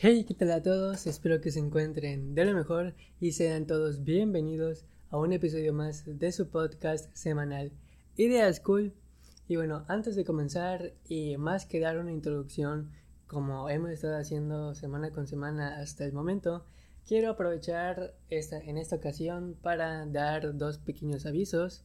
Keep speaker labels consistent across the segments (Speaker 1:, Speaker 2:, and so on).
Speaker 1: Hey, ¿qué tal a todos? Espero que se encuentren de lo mejor y sean todos bienvenidos a un episodio más de su podcast semanal Ideas Cool. Y bueno, antes de comenzar y más que dar una introducción como hemos estado haciendo semana con semana hasta el momento, quiero aprovechar esta, en esta ocasión para dar dos pequeños avisos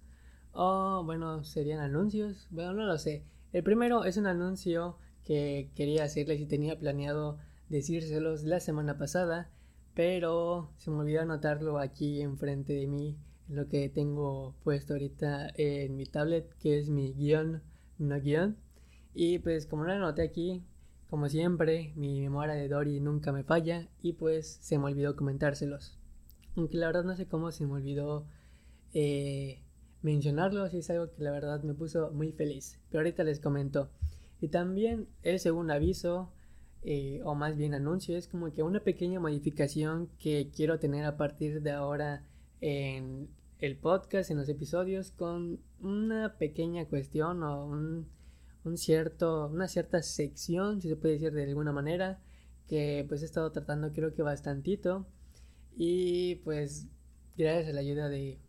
Speaker 1: o bueno, serían anuncios, bueno, no lo sé. El primero es un anuncio que quería hacerles y tenía planeado decírselos la semana pasada, pero se me olvidó anotarlo aquí enfrente de mí, lo que tengo puesto ahorita en mi tablet, que es mi guion, no guion. Y pues como lo anoté aquí, como siempre, mi memoria de Dory nunca me falla y pues se me olvidó comentárselos. Aunque la verdad no sé cómo se me olvidó eh, mencionarlo, si es algo que la verdad me puso muy feliz. Pero ahorita les comento. Y también el segundo aviso eh, o más bien anuncio, es como que una pequeña modificación que quiero tener a partir de ahora en el podcast, en los episodios, con una pequeña cuestión o un, cierto, una cierta sección, si se puede decir de alguna manera, que pues he estado tratando creo que bastantito y pues gracias a la ayuda de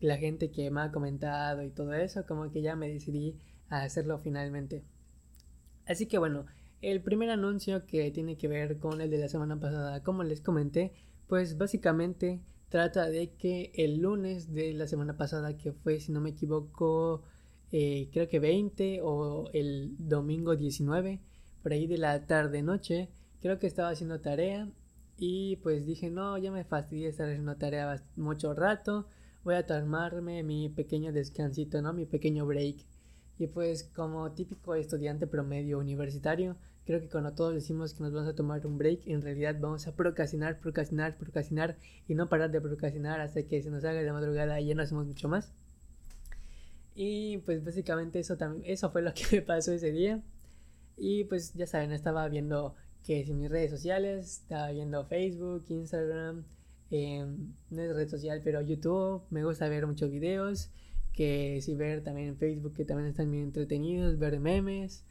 Speaker 1: la gente que me ha comentado y todo eso, como que ya me decidí a hacerlo finalmente. Así que bueno, el primer anuncio que tiene que ver con el de la semana pasada, como les comenté, pues básicamente trata de que el lunes de la semana pasada, que fue, si no me equivoco, eh, creo que 20 o el domingo 19, por ahí de la tarde noche, creo que estaba haciendo tarea y pues dije, no, ya me fastidié estar haciendo tarea mucho rato, voy a tomarme mi pequeño descansito, ¿no? Mi pequeño break. Y pues como típico estudiante promedio universitario, Creo que cuando todos decimos que nos vamos a tomar un break, en realidad vamos a procrastinar, procrastinar, procrastinar y no parar de procrastinar hasta que se nos haga de madrugada y ya no hacemos mucho más. Y pues básicamente eso, eso fue lo que me pasó ese día. Y pues ya saben, estaba viendo que en mis redes sociales, estaba viendo Facebook, Instagram, eh, no es red social, pero YouTube, me gusta ver muchos videos, que si ver también en Facebook, que también están muy entretenidos, ver memes,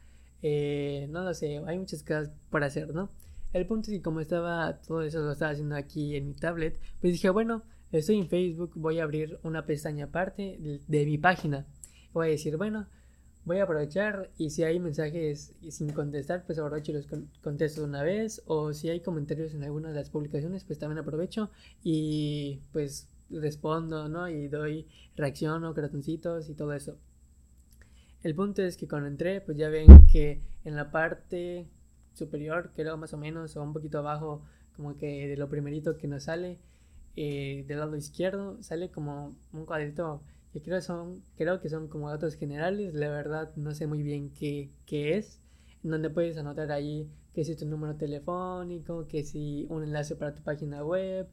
Speaker 1: eh, no lo sé, hay muchas cosas por hacer, ¿no? El punto es que como estaba, todo eso lo estaba haciendo aquí en mi tablet, pues dije, bueno, estoy en Facebook, voy a abrir una pestaña aparte de, mi página. Voy a decir, bueno, voy a aprovechar y si hay mensajes sin contestar, pues aprovecho y los contesto de una vez. O si hay comentarios en alguna de las publicaciones, pues también aprovecho y pues respondo, ¿no? Y doy reacciono, corazoncitos y todo eso. El punto es que cuando entré, pues ya ven que en la parte superior, creo más o menos, o un poquito abajo, como que de lo primerito que nos sale, eh, del lado izquierdo, sale como un cuadrito que creo, son, creo que son como datos generales, la verdad no sé muy bien qué, qué es, donde puedes anotar ahí que si tu número telefónico, que si un enlace para tu página web,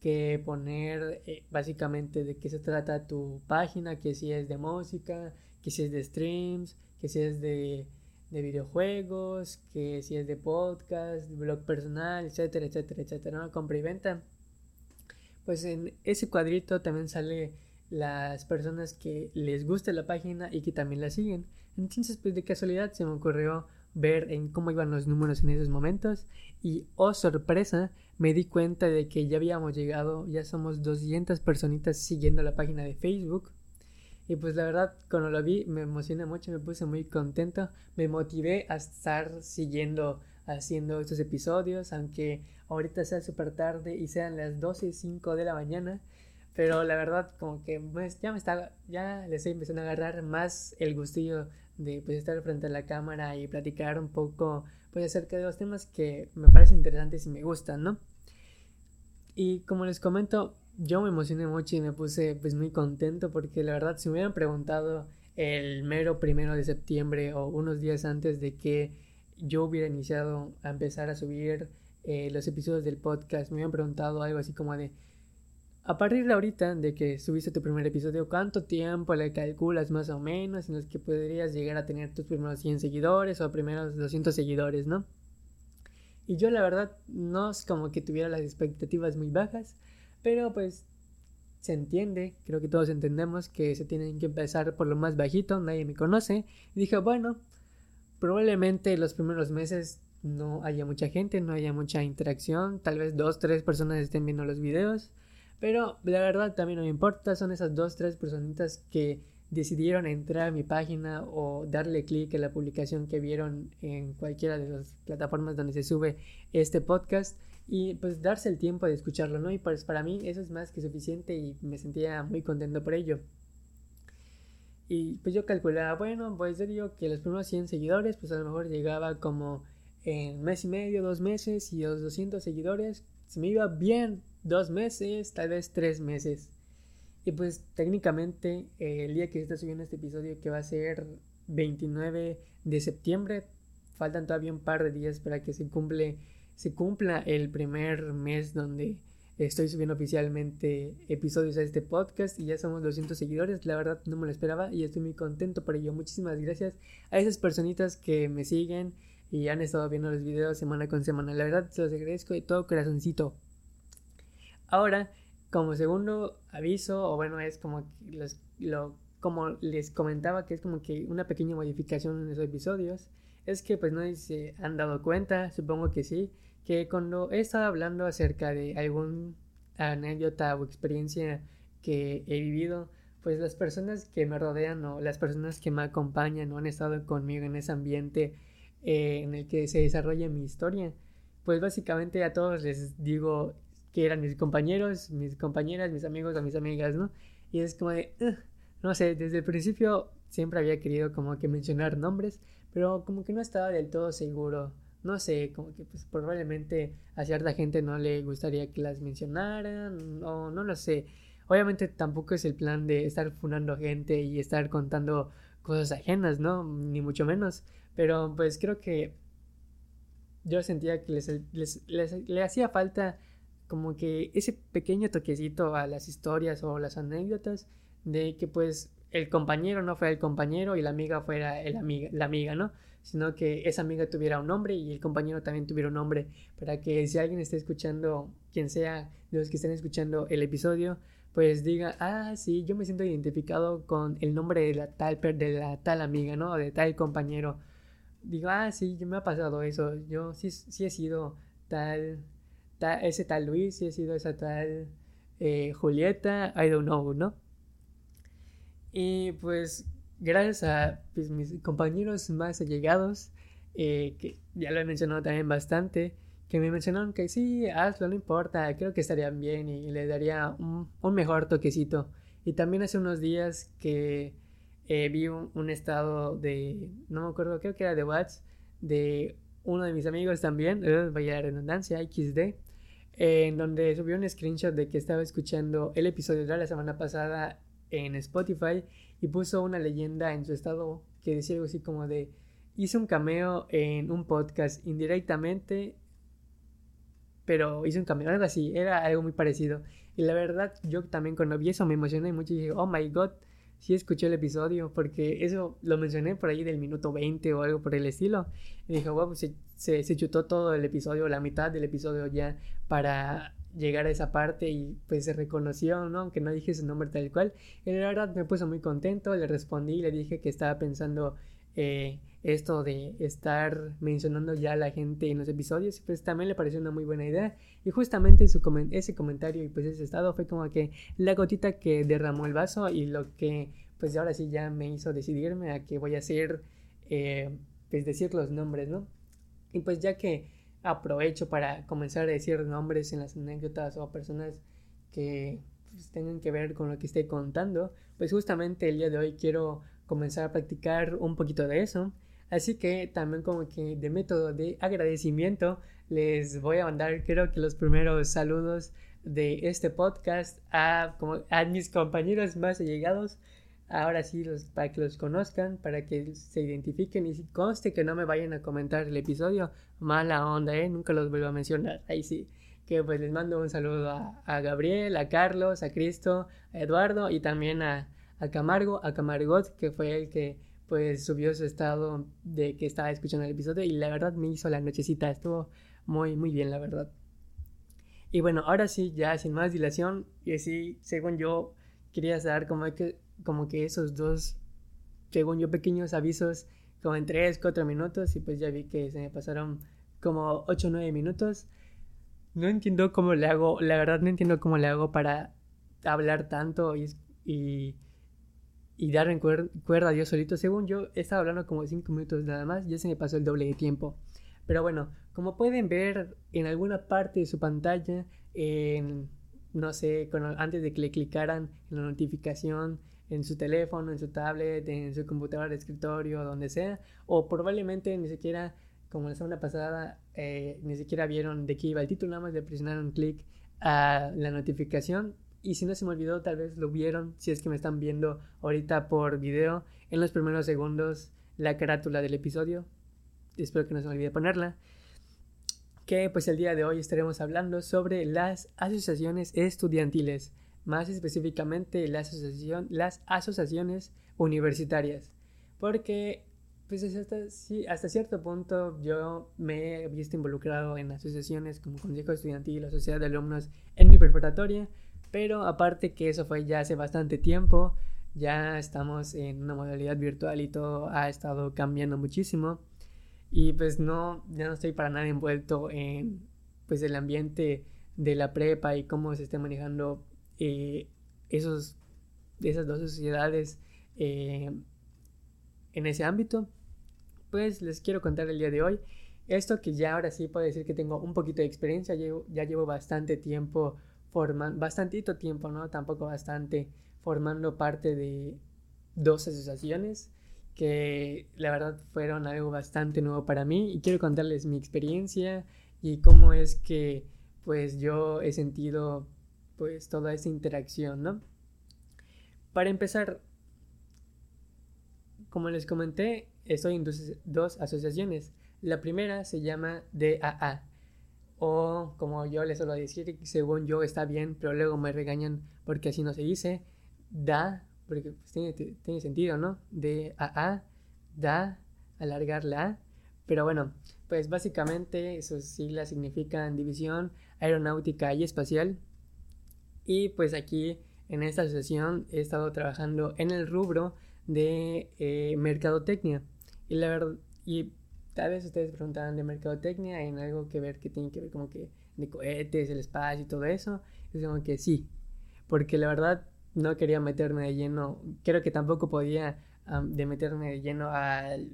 Speaker 1: que poner eh, básicamente de qué se trata tu página, que si es de música, que si es de streams, que si es de, videojuegos, que si es de podcast, blog personal, etcétera, etcétera, etcétera, ¿no? compra y venta. Pues en ese cuadrito también sale las personas que les gusta la página y que también la siguen. Entonces, pues de casualidad se me ocurrió ver en cómo iban los números en esos momentos y oh sorpresa me di cuenta de que ya habíamos llegado, ya somos 200 personitas siguiendo la página de Facebook y pues la verdad, cuando lo vi, me emocioné mucho, me puse muy contento, me motivé a estar siguiendo haciendo estos episodios, aunque ahorita sea súper tarde y sean las 12 y 5 de la mañana. Pero la verdad, como que pues, ya me está, ya les estoy empezando a agarrar más el gustillo de pues, estar frente a la cámara y platicar un poco pues acerca de los temas que me parecen interesantes y me gustan, ¿no? Y como les comento, yo me emocioné mucho y me puse pues muy contento porque la verdad si me hubieran preguntado el mero primero de septiembre o unos días antes de que yo hubiera iniciado a empezar a subir eh, los episodios del podcast, me hubieran preguntado algo así como de a partir de ahorita de que subiste tu primer episodio, ¿cuánto tiempo le calculas más o menos en los que podrías llegar a tener tus primeros 100 seguidores o primeros 200 seguidores, ¿no? Y yo la verdad no es como que tuviera las expectativas muy bajas, pero pues se entiende, creo que todos entendemos que se tienen que empezar por lo más bajito, nadie me conoce. Y dije, bueno, probablemente los primeros meses no haya mucha gente, no haya mucha interacción, tal vez dos, tres personas estén viendo los videos, pero la verdad también no me importa, son esas dos, tres personitas que decidieron entrar a mi página o darle clic a la publicación que vieron en cualquiera de las plataformas donde se sube este podcast y pues darse el tiempo de escucharlo, ¿no? Y pues para mí eso es más que suficiente y me sentía muy contento por ello. Y pues yo calculaba, bueno, pues yo digo que los primeros 100 seguidores, pues a lo mejor llegaba como en mes y medio, dos meses, y los 200 seguidores, se me iba bien dos meses, tal vez tres meses. Y pues técnicamente el día que se está subiendo este episodio, que va a ser 29 de septiembre, faltan todavía un par de días para que se cumple se cumpla el primer mes donde estoy subiendo oficialmente episodios a este podcast y ya somos 200 seguidores. La verdad no me lo esperaba y estoy muy contento por ello. Muchísimas gracias a esas personitas que me siguen y han estado viendo los videos semana con semana. La verdad se los agradezco de todo corazoncito. Ahora, como segundo aviso, o bueno, es como lo, como les comentaba, que es como que una pequeña modificación en esos episodios, es que pues no se han dado cuenta, supongo que sí, que cuando he estado hablando acerca de algún anécdota o experiencia que he vivido, pues las personas que me rodean o las personas que me acompañan o han estado conmigo en ese ambiente eh, en el que se desarrolla mi historia, pues básicamente a todos les digo que eran mis compañeros, mis compañeras, mis amigos o mis amigas, ¿no? Y es como de, no sé, desde el principio siempre había querido como que mencionar nombres, pero como que no estaba del todo seguro no sé, como que pues probablemente a cierta gente no le gustaría que las mencionaran, o no lo sé. Obviamente tampoco es el plan de estar funando gente y estar contando cosas ajenas, ¿no? Ni mucho menos. Pero pues creo que yo sentía que les, les, le hacía falta como que ese pequeño toquecito a las historias o las anécdotas de que pues el compañero no fuera el compañero y la amiga fuera el amiga, la amiga, ¿no? Sino que esa amiga tuviera un nombre y el compañero también tuviera un nombre, para que si alguien está escuchando, quien sea de los que estén escuchando el episodio, pues diga, ah, sí, yo me siento identificado con el nombre de la tal, de la tal amiga, ¿no? De tal compañero. Digo, ah, sí, me ha pasado eso, yo sí, sí he sido tal, tal, ese tal Luis, sí he sido esa tal eh, Julieta, I don't know, ¿no? Y pues gracias a pues, mis compañeros más allegados, eh, que ya lo he mencionado también bastante, que me mencionaron que sí, hazlo, no importa, creo que estarían bien y, le daría un, mejor toquecito. Y también hace unos días que eh, vi un, estado de, no me acuerdo, creo que era de Watts, de uno de mis amigos también, eh, vaya la redundancia, XD, en donde subió un screenshot de que estaba escuchando el episodio de la semana pasada en Spotify y puso una leyenda en su estado que decía algo así como de hice un cameo en un podcast indirectamente pero hice un cameo algo así era algo muy parecido. Y la verdad yo también cuando vi eso me emocioné mucho y dije oh my god sí escuché el episodio porque eso lo mencioné por ahí del minuto 20 o algo por el estilo. Y dije wow pues se, se chutó todo el episodio la mitad del episodio ya para llegar a esa parte y pues se reconoció, ¿no? Aunque no dije su nombre tal cual. Y la verdad me puso muy contento, le respondí, le dije que estaba pensando eh, esto de estar mencionando ya a la gente en los episodios, pues también le pareció una muy buena idea. Y justamente su ese comentario y pues ese estado fue como que la gotita que derramó el vaso y lo que pues ahora sí ya me hizo decidirme a que voy a hacer, eh, pues decir los nombres, ¿no? Y pues ya que aprovecho para comenzar a decir nombres en las anécdotas o personas que pues, tengan que ver con lo que esté contando, pues justamente el día de hoy quiero comenzar a practicar un poquito de eso. Así que también como que de método de agradecimiento les voy a mandar creo que los primeros saludos de este podcast a, como, a mis compañeros más allegados ahora sí los, para que los conozcan, para que se identifiquen y conste que no me vayan a comentar el episodio, mala onda, ¿eh? Nunca los vuelvo a mencionar, ahí sí. Que pues les mando un saludo a, Gabriel, a Carlos, a Cristo, a Eduardo y también a, a Camargo, a Camargot, que fue el que pues subió su estado de que estaba escuchando el episodio y la verdad me hizo la nochecita, estuvo muy muy bien la verdad. Y bueno, ahora sí, ya sin más dilación, y así, según yo, quería saber cómo que como que esos dos, según yo, pequeños avisos, como en 3, 4 minutos, y pues ya vi que se me pasaron como 8 o 9 minutos. No entiendo cómo le hago, la verdad no entiendo cómo le hago para hablar tanto y, y, y dar en cuerda a Dios solito. Según yo, he estado hablando como 5 minutos nada más, ya se me pasó el doble de tiempo. Pero bueno, como pueden ver en alguna parte de su pantalla, en, no sé, antes de que le clicaran en la notificación, en su teléfono, en su tablet, en su computadora de escritorio, donde sea, o probablemente ni siquiera, como la semana pasada, eh, ni siquiera vieron de qué iba el título, nada más le presionaron clic a la notificación. Y si no se me olvidó, tal vez lo vieron, si es que me están viendo ahorita por video, en los primeros segundos, la carátula del episodio. Espero que no se me olvide ponerla que pues el día de hoy estaremos hablando sobre las asociaciones estudiantiles más específicamente la asociación, las asociaciones universitarias, porque pues hasta, sí, hasta cierto punto yo me he visto involucrado en asociaciones como Consejo Estudiantil o Sociedad de Alumnos en mi preparatoria, pero aparte que eso fue ya hace bastante tiempo, ya estamos en una modalidad virtual y todo ha estado cambiando muchísimo. Y pues no, ya no estoy para nada envuelto en pues el ambiente de la prepa y cómo se está manejando eh, esos, esas dos sociedades eh, en ese ámbito, pues les quiero contar el día de hoy esto que ya ahora sí puedo decir que tengo un poquito de experiencia, ya llevo bastante tiempo formando, bastantito tiempo, ¿no? Tampoco bastante formando parte de dos asociaciones que la verdad fueron algo bastante nuevo para mí y quiero contarles mi experiencia y cómo es que pues yo he sentido pues toda esa interacción, ¿no? Para empezar, como les comenté, estoy en dos, asociaciones. La primera se llama DAA, o como yo les suelo decir, según yo está bien, pero luego me regañan porque así no se dice, DA, porque pues, tiene, sentido, ¿no? DAA, DA, alargar la A. Pero bueno, pues básicamente sus siglas significan División Aeronáutica y Espacial. Y pues aquí en esta sesión he estado trabajando en el rubro de eh, mercadotecnia. Y la verdad, y tal vez ustedes preguntaban de mercadotecnia en algo que ver que tiene que ver como que de cohetes, el espacio y todo eso. Y como que sí, porque la verdad no quería meterme de lleno, creo que tampoco podía de meterme de lleno al,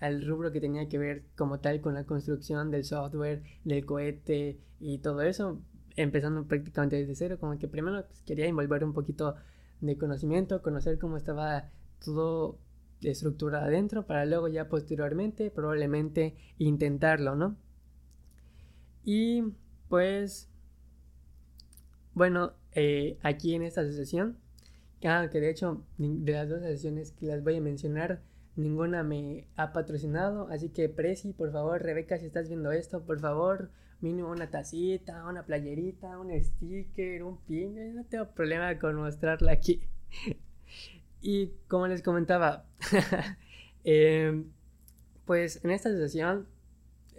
Speaker 1: al rubro que tenía que ver como tal con la construcción del software, del cohete y todo eso empezando prácticamente desde cero, como que primero pues, quería envolver un poquito de conocimiento, conocer cómo estaba todo estructurado adentro, para luego ya posteriormente probablemente intentarlo, ¿no? Y pues, bueno, eh, aquí en esta asociación, ah, que de hecho de las dos asociaciones que las voy a mencionar, ninguna me ha patrocinado, así que Prezi, por favor, Rebeca, si estás viendo esto, por favor, mínimo una tacita, una playerita, un sticker, un pin, no tengo problema con mostrarla aquí. y como les comentaba, em, pues en esta sesión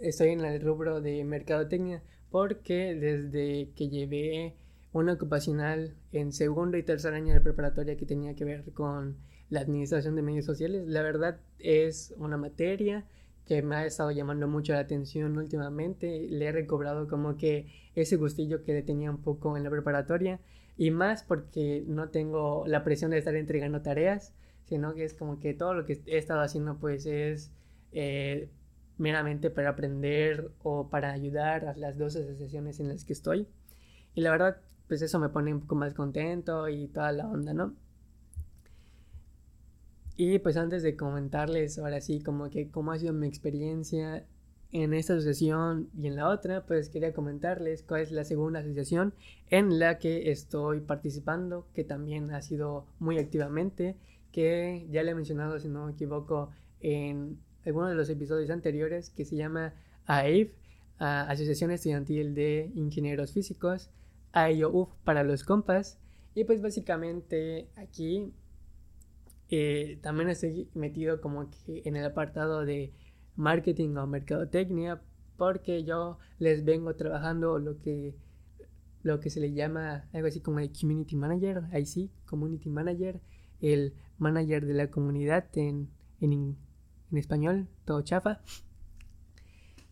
Speaker 1: estoy en el rubro de mercadotecnia porque desde que llevé una ocupacional en segundo y tercer año de preparatoria que tenía que ver con la administración de medios sociales, la verdad es una materia que me ha estado llamando mucho la atención últimamente. Le he recobrado como que ese gustillo que le tenía un poco en la preparatoria y más porque no tengo la presión de estar entregando tareas, sino que es como que todo lo que he estado haciendo pues es eh, meramente para aprender o para ayudar a las dos asociaciones en las que estoy. Y la verdad pues eso me pone un poco más contento y toda la onda, ¿no? Y pues antes de comentarles ahora sí como que cómo ha sido mi experiencia en esta asociación y en la otra, pues quería comentarles cuál es la segunda asociación en la que estoy participando, que también ha sido muy activamente, que ya le he mencionado, si no me equivoco, en alguno de los episodios anteriores, que se llama AIF, Asociación Estudiantil de Ingenieros Físicos, AIOUF para los compas, y pues básicamente aquí eh, también estoy metido como que en el apartado de marketing o mercadotecnia porque yo les vengo trabajando lo que lo que se le llama algo así como el community manager, ahí sí, community manager, el manager de la comunidad en, en, en español, todo chafa.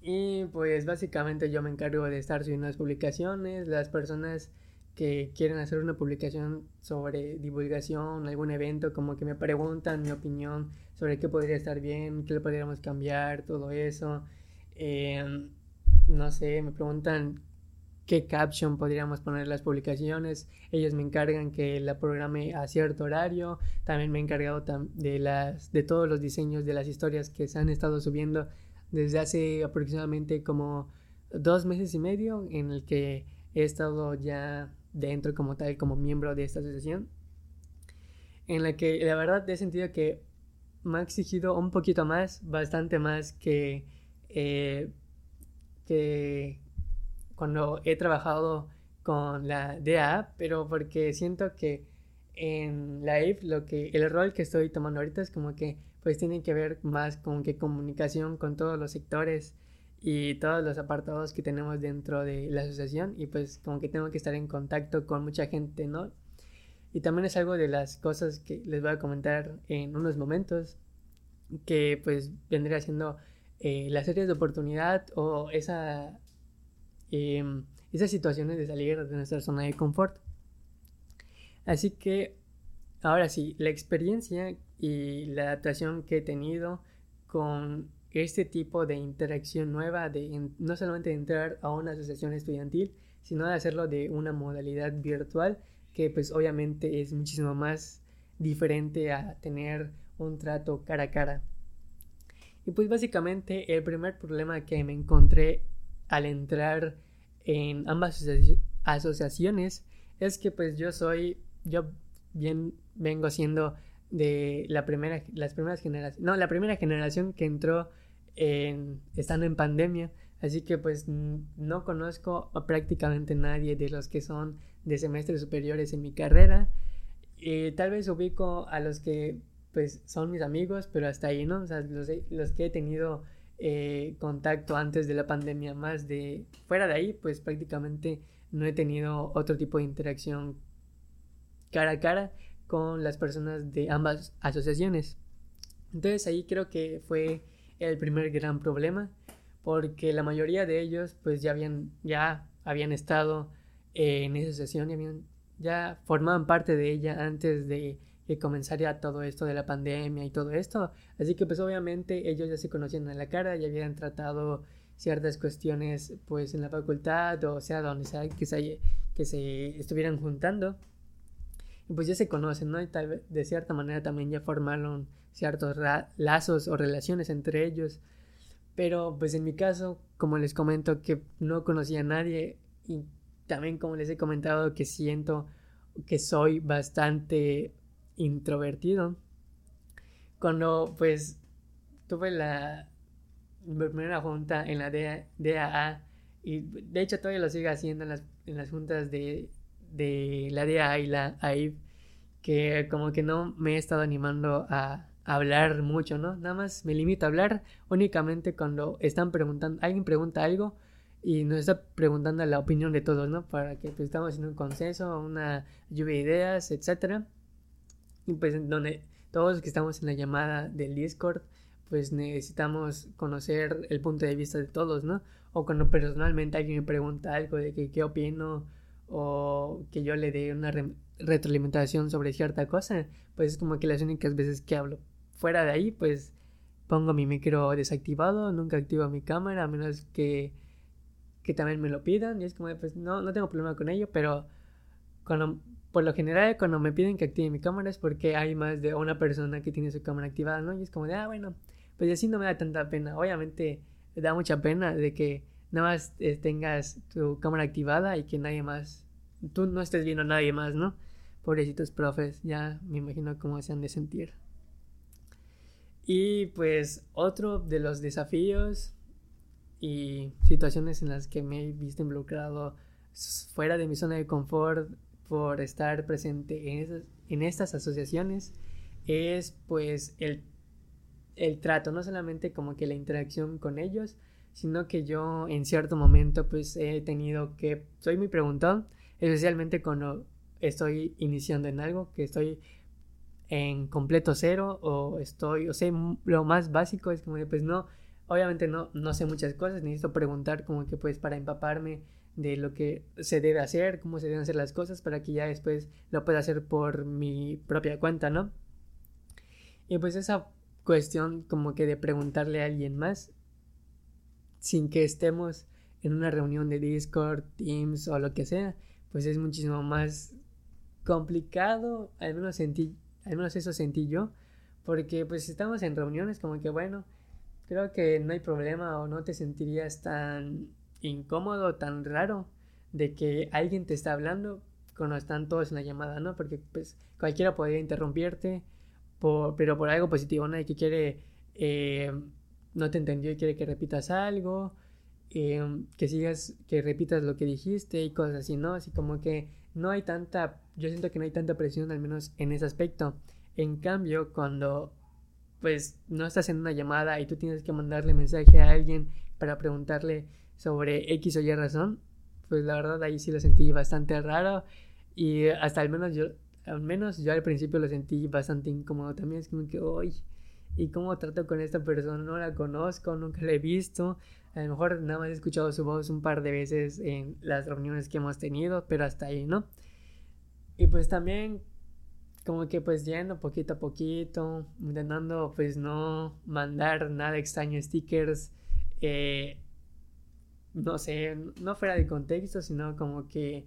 Speaker 1: Y pues básicamente yo me encargo de estar subiendo las publicaciones, las personas que quieren hacer una publicación sobre divulgación, algún evento, como que me preguntan mi opinión sobre qué podría estar bien, qué le podríamos cambiar, todo eso. Em, no sé, me preguntan qué caption podríamos poner las publicaciones. Ellos me encargan que la programe a cierto horario. También me he encargado de, las, de todos los diseños de las historias que se han estado subiendo desde hace aproximadamente como dos meses y medio en el que he estado ya dentro como tal, como miembro de esta asociación. En la que la verdad he sentido que me ha exigido un poquito más, bastante más que, eh, que cuando he trabajado con la DA, pero porque siento que en Live lo que el rol que estoy tomando ahorita es como que pues tiene que ver más con que comunicación con todos los sectores y todos los apartados que tenemos dentro de la asociación y pues como que tengo que estar en contacto con mucha gente, ¿no? Y también es algo de las cosas que les voy a comentar en unos momentos que pues vendría siendo eh, las series de oportunidad o esa Em, esas situaciones de salir de nuestra zona de confort. Así que, ahora sí, la experiencia y la adaptación que he tenido con este tipo de interacción nueva, de no solamente de entrar a una asociación estudiantil, sino de hacerlo de una modalidad virtual, que pues obviamente es muchísimo más diferente a tener un trato cara a cara. Y pues básicamente el primer problema que me encontré al entrar en ambas asociaciones es que pues yo soy, yo bien vengo siendo de la primera, las primeras generaciones, no, la primera generación que entró en, estando en pandemia, así que pues no conozco a prácticamente nadie de los que son de semestres superiores en mi carrera, tal vez ubico a los que pues son mis amigos, pero hasta ahí, ¿no? O sea, los, los que he tenido eh, contacto antes de la pandemia, más de fuera de ahí, pues prácticamente no he tenido otro tipo de interacción cara a cara con las personas de ambas asociaciones. Entonces ahí creo que fue el primer gran problema, porque la mayoría de ellos pues ya habían, ya habían estado en esa asociación y habían, ya formaban parte de ella antes de que comenzaría todo esto de la pandemia y todo esto. Así que pues obviamente ellos ya se conocían en la cara, ya habían tratado ciertas cuestiones pues en la facultad o sea donde sea que se, que estuvieran juntando. Pues ya se conocen, ¿no? Y tal vez de cierta manera también ya formaron ciertos lazos o relaciones entre ellos. Pero pues en mi caso, como les comento que no conocía a nadie y también como les he comentado que siento que soy bastante introvertido. Cuando pues tuve la primera junta en la DAA y de hecho todavía lo sigo haciendo en las, en las juntas de, de la DAA y la AIB que como que no me he estado animando a, hablar mucho, ¿no? Nada más me limito a hablar únicamente cuando están preguntando, alguien pregunta algo y nos está preguntando la opinión de todos, ¿no? Para que pues, estamos haciendo un consenso, una lluvia de ideas, etcétera y pues donde todos que estamos en la llamada del Discord pues necesitamos conocer el punto de vista de todos, ¿no? O cuando personalmente alguien me pregunta algo de que qué opino o que yo le dé una retroalimentación sobre cierta cosa, pues es como que las únicas veces que hablo. Fuera de ahí, pues pongo mi micro desactivado, nunca activo mi cámara, a menos que, que también me lo pidan, y es como, pues no, no tengo problema con ello, pero cuando por lo general cuando me piden que active mi cámara es porque hay más de una persona que tiene su cámara activada, ¿no? Y es como de, ah, bueno, pues así no me da tanta pena. Obviamente me da mucha pena de que nada más eh, tengas tu cámara activada y que nadie más, tú no estés viendo a nadie más, ¿no? Pobrecitos profes, ya me imagino cómo se han de sentir. Y pues otro de los desafíos y situaciones en las que me he visto involucrado fuera de mi zona de confort por estar presente en, esas, en estas asociaciones es pues el, el trato, no solamente como que la interacción con ellos, sino que yo en cierto momento pues he tenido que, soy muy preguntón, especialmente cuando estoy iniciando en algo, que estoy en completo cero o estoy, o sea, lo más básico es como de pues no, obviamente no, no sé muchas cosas, necesito preguntar como que pues para empaparme de lo que se debe hacer, cómo se deben hacer las cosas para que ya después lo pueda hacer por mi propia cuenta, ¿no? Y pues esa cuestión como que de preguntarle a alguien más sin que estemos en una reunión de Discord, Teams o lo que sea, pues es muchísimo más complicado, al menos sentí, al menos eso sentí yo, porque pues estamos en reuniones como que bueno, creo que no hay problema o no te sentirías tan incómodo, tan raro de que alguien te está hablando cuando están todos en la llamada, ¿no? Porque pues cualquiera podría interrumpirte, pero por algo positivo, ¿no? que quiere, eh, no te entendió y quiere que repitas algo, eh, que sigas, que repitas lo que dijiste y cosas así, ¿no? Así como que no hay tanta, yo siento que no hay tanta presión, al menos en ese aspecto. En cambio, cuando pues no estás en una llamada y tú tienes que mandarle mensaje a alguien para preguntarle sobre X o Y razón, pues la verdad ahí sí lo sentí bastante raro y hasta al menos yo, al menos yo al principio lo sentí bastante incómodo también, es como que, hoy ¿y cómo trato con esta persona? No la conozco, nunca la he visto, a lo mejor nada más he escuchado su voz un par de veces en las reuniones que hemos tenido, pero hasta ahí, ¿no? Y pues también como que pues yendo poquito a poquito, intentando pues no mandar nada extraño, stickers, eh, no sé, no fuera de contexto, sino como que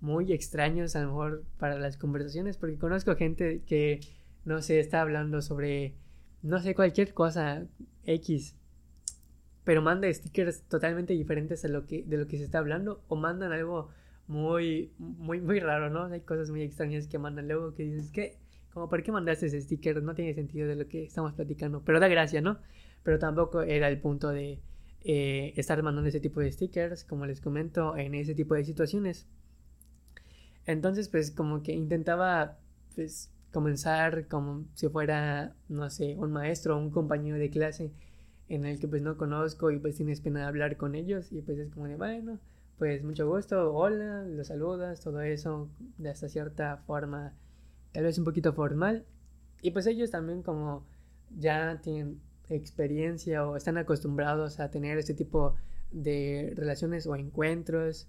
Speaker 1: muy extraños a lo mejor para las conversaciones, porque conozco gente que, no sé, está hablando sobre, no sé, cualquier cosa X, pero manda stickers totalmente diferentes a lo que, de lo que se está hablando, o mandan algo muy, muy, muy raro, ¿no? Hay cosas muy extrañas que mandan luego que dices que, como, ¿por qué mandaste ese sticker? No tiene sentido de lo que estamos platicando, pero da gracia, ¿no? Pero tampoco era el punto de eh, estar mandando ese tipo de stickers, como les comento, en ese tipo de situaciones. Entonces, pues, como que intentaba, pues, comenzar como si fuera, no sé, un maestro o un compañero de clase en el que pues no conozco y pues tienes pena de hablar con ellos y pues es como de, bueno, pues mucho gusto, hola, los saludas, todo eso, de hasta cierta forma, tal vez un poquito formal. Y pues ellos también como ya tienen experiencia o están acostumbrados a tener este tipo de relaciones o encuentros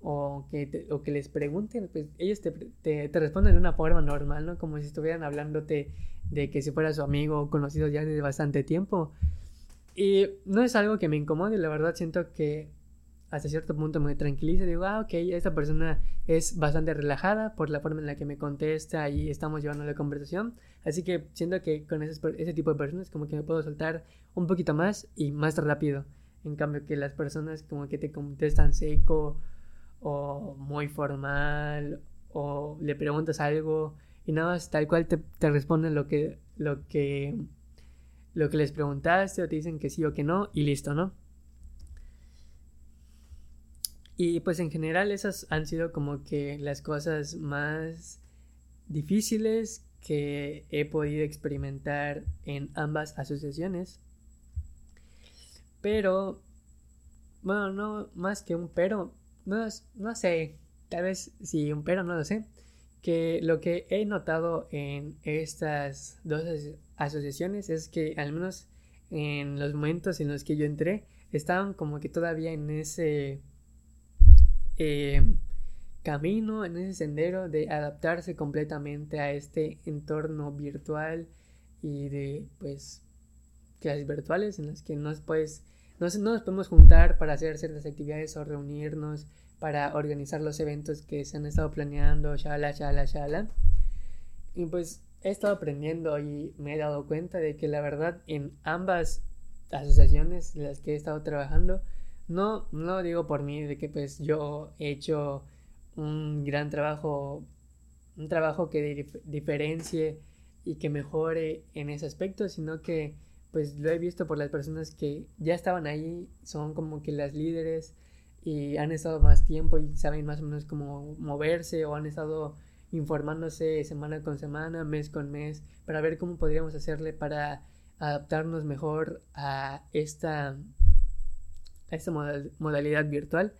Speaker 1: o que, o que les pregunten, pues ellos te, te, te, responden de una forma normal, ¿no? Como si estuvieran hablándote de que si fuera su amigo o conocido ya desde bastante tiempo. Y no es algo que me incomode, la verdad siento que hasta cierto punto me tranquiliza, digo, ah, ok, esta persona es bastante relajada por la forma en la que me contesta y estamos llevando la conversación, así que siento que con ese, tipo de personas como que me puedo soltar un poquito más y más rápido, en cambio que las personas como que te contestan seco o muy formal o le preguntas algo y nada más tal cual te, te responden lo que, lo que, lo que les preguntaste o te dicen que sí o que no y listo, ¿no? Y pues en general esas han sido como que las cosas más difíciles que he podido experimentar en ambas asociaciones. Pero, bueno, no más que un pero, no, no sé, tal vez si un pero, no lo sé, que lo que he notado en estas dos asociaciones es que al menos en los momentos en los que yo entré, estaban como que todavía en ese eh, camino, en ese sendero de adaptarse completamente a este entorno virtual y de pues clases virtuales en las que nos pues no, nos podemos juntar para hacer ciertas actividades o reunirnos para organizar los eventos que se han estado planeando, shala, shala, shala. Y pues he estado aprendiendo y me he dado cuenta de que la verdad en ambas asociaciones las que he estado trabajando no, no digo por mí de que pues yo he hecho un gran trabajo, un trabajo que diferencie y que mejore en ese aspecto, sino que pues lo he visto por las personas que ya estaban ahí, son como que las líderes y han estado más tiempo y saben más o menos cómo moverse o han estado informándose semana con semana, mes con mes, para ver cómo podríamos hacerle para adaptarnos mejor a esta a esta modalidad virtual.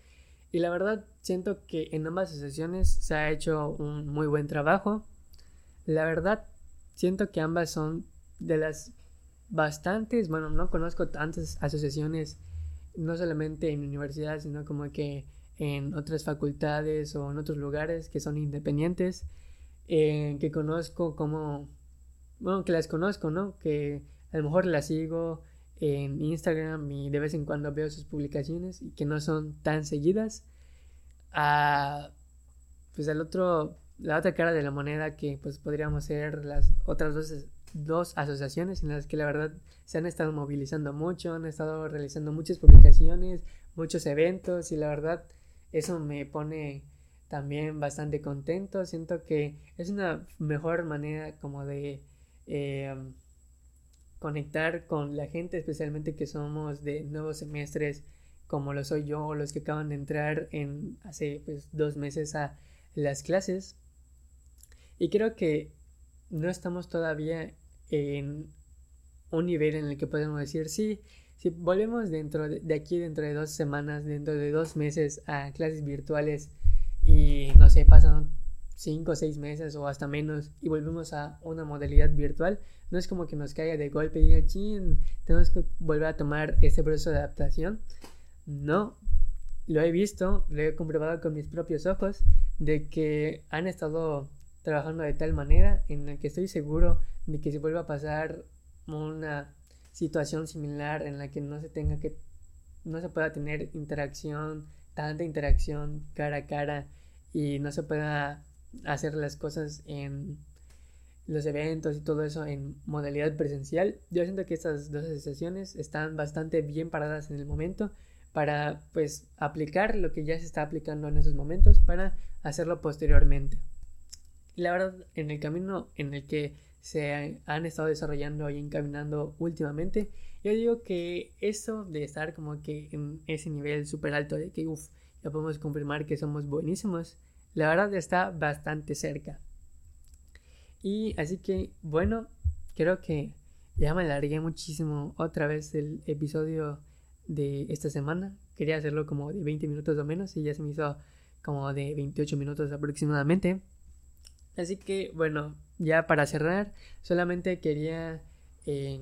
Speaker 1: Y la verdad siento que en ambas sesiones se ha hecho un muy buen trabajo. La verdad siento que ambas son de las bastantes, bueno, no conozco tantas asociaciones, no solamente en universidades, sino como que en otras facultades o en otros lugares que son independientes, eh, que conozco como, bueno, que las conozco, ¿no? Que a lo mejor las sigo en Instagram y de vez en cuando veo sus publicaciones y que no son tan seguidas. A, pues el otro, la otra cara de la moneda que pues podríamos ser las otras dos, dos asociaciones en las que la verdad se han estado movilizando mucho, han estado realizando muchas publicaciones, muchos eventos y la verdad eso me pone también bastante contento. Siento que es una mejor manera como de eh, conectar con la gente, especialmente que somos de nuevos semestres, como lo soy yo, o los que acaban de entrar en hace pues, dos meses a las clases. Y creo que no estamos todavía en un nivel en el que podemos decir, sí, si volvemos dentro de, aquí, dentro de dos semanas, dentro de dos meses a clases virtuales y no sé, pasan cinco o seis meses o hasta menos y volvemos a una modalidad virtual, no es como que nos caiga de golpe y diga, chin, tenemos que volver a tomar este proceso de adaptación. No, lo he visto, lo he comprobado con mis propios ojos, de que han estado trabajando de tal manera en la que estoy seguro de que si vuelva a pasar una situación similar en la que no se tenga que no se pueda tener interacción tanta interacción cara a cara y no se pueda hacer las cosas en los eventos y todo eso en modalidad presencial. Yo siento que estas dos asociaciones están bastante bien paradas en el momento para pues aplicar lo que ya se está aplicando en esos momentos para hacerlo posteriormente y la verdad en el camino en el que se han estado desarrollando y encaminando últimamente. Yo digo que eso de estar como que en ese nivel súper alto de que, uff, ya podemos confirmar que somos buenísimos, la verdad está bastante cerca. Y así que, bueno, creo que ya me alargué muchísimo otra vez el episodio de esta semana. Quería hacerlo como de 20 minutos o menos y ya se me hizo como de 28 minutos aproximadamente. Así que, bueno, ya para cerrar, solamente quería eh,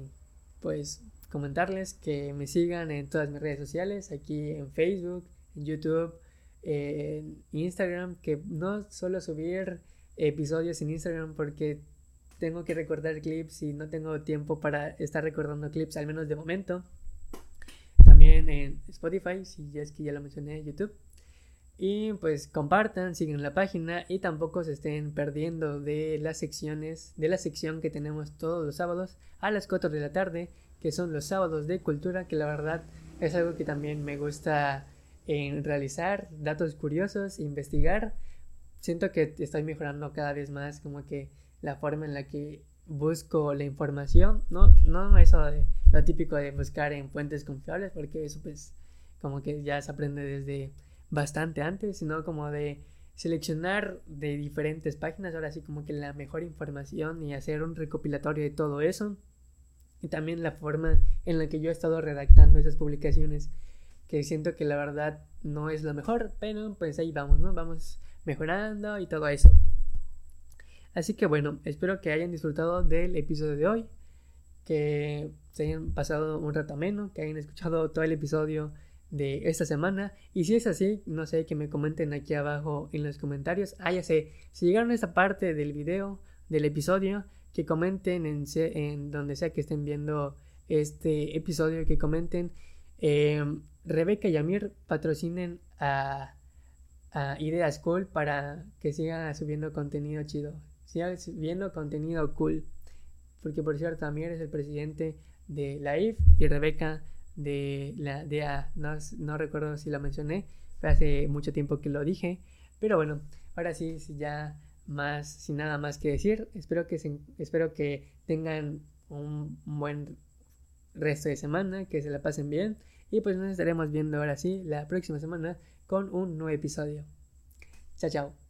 Speaker 1: pues comentarles que me sigan en todas mis redes sociales, aquí en Facebook, en YouTube, en Instagram, que no solo subir episodios en Instagram porque tengo que recordar clips y no tengo tiempo para estar recordando clips, al menos de momento. También en Spotify, si ya es que ya lo mencioné, en YouTube. Y pues compartan, sigan la página y tampoco se estén perdiendo de las secciones, de la sección que tenemos todos los sábados a las 4 de la tarde, que son los sábados de cultura, que la verdad es algo que también me gusta en realizar, datos curiosos, investigar. Siento que estoy mejorando cada vez más como que la forma en la que busco la información, no, no eso de lo típico de buscar en fuentes confiables, porque eso pues como que ya se aprende desde bastante antes, sino como de seleccionar de diferentes páginas, ahora sí como que la mejor información y hacer un recopilatorio de todo eso. Y también la forma en la que yo he estado redactando esas publicaciones, que siento que la verdad no es lo mejor, pero pues ahí vamos, ¿no? Vamos mejorando y todo eso. Así que bueno, espero que hayan disfrutado del episodio de hoy, que se hayan pasado un rato ameno, que hayan escuchado todo el episodio de esta semana. Y si es así, no sé, que me comenten aquí abajo en los comentarios. Ah, ya sé, si llegaron a esta parte del video, del episodio, que comenten en, en donde sea que estén viendo este episodio, que comenten. Eh, Rebeca y Amir patrocinen a, a Idea School para que siga subiendo contenido chido. Siga subiendo contenido cool. Porque por cierto, Amir es el presidente de la IF y Rebeca de la DEA, no, no recuerdo si la mencioné, fue hace mucho tiempo que lo dije, pero bueno, ahora sí, ya más, sin nada más que decir, espero que, espero que tengan un buen resto de semana, que se la pasen bien y pues nos estaremos viendo ahora sí la próxima semana con un nuevo episodio. Chao, chao.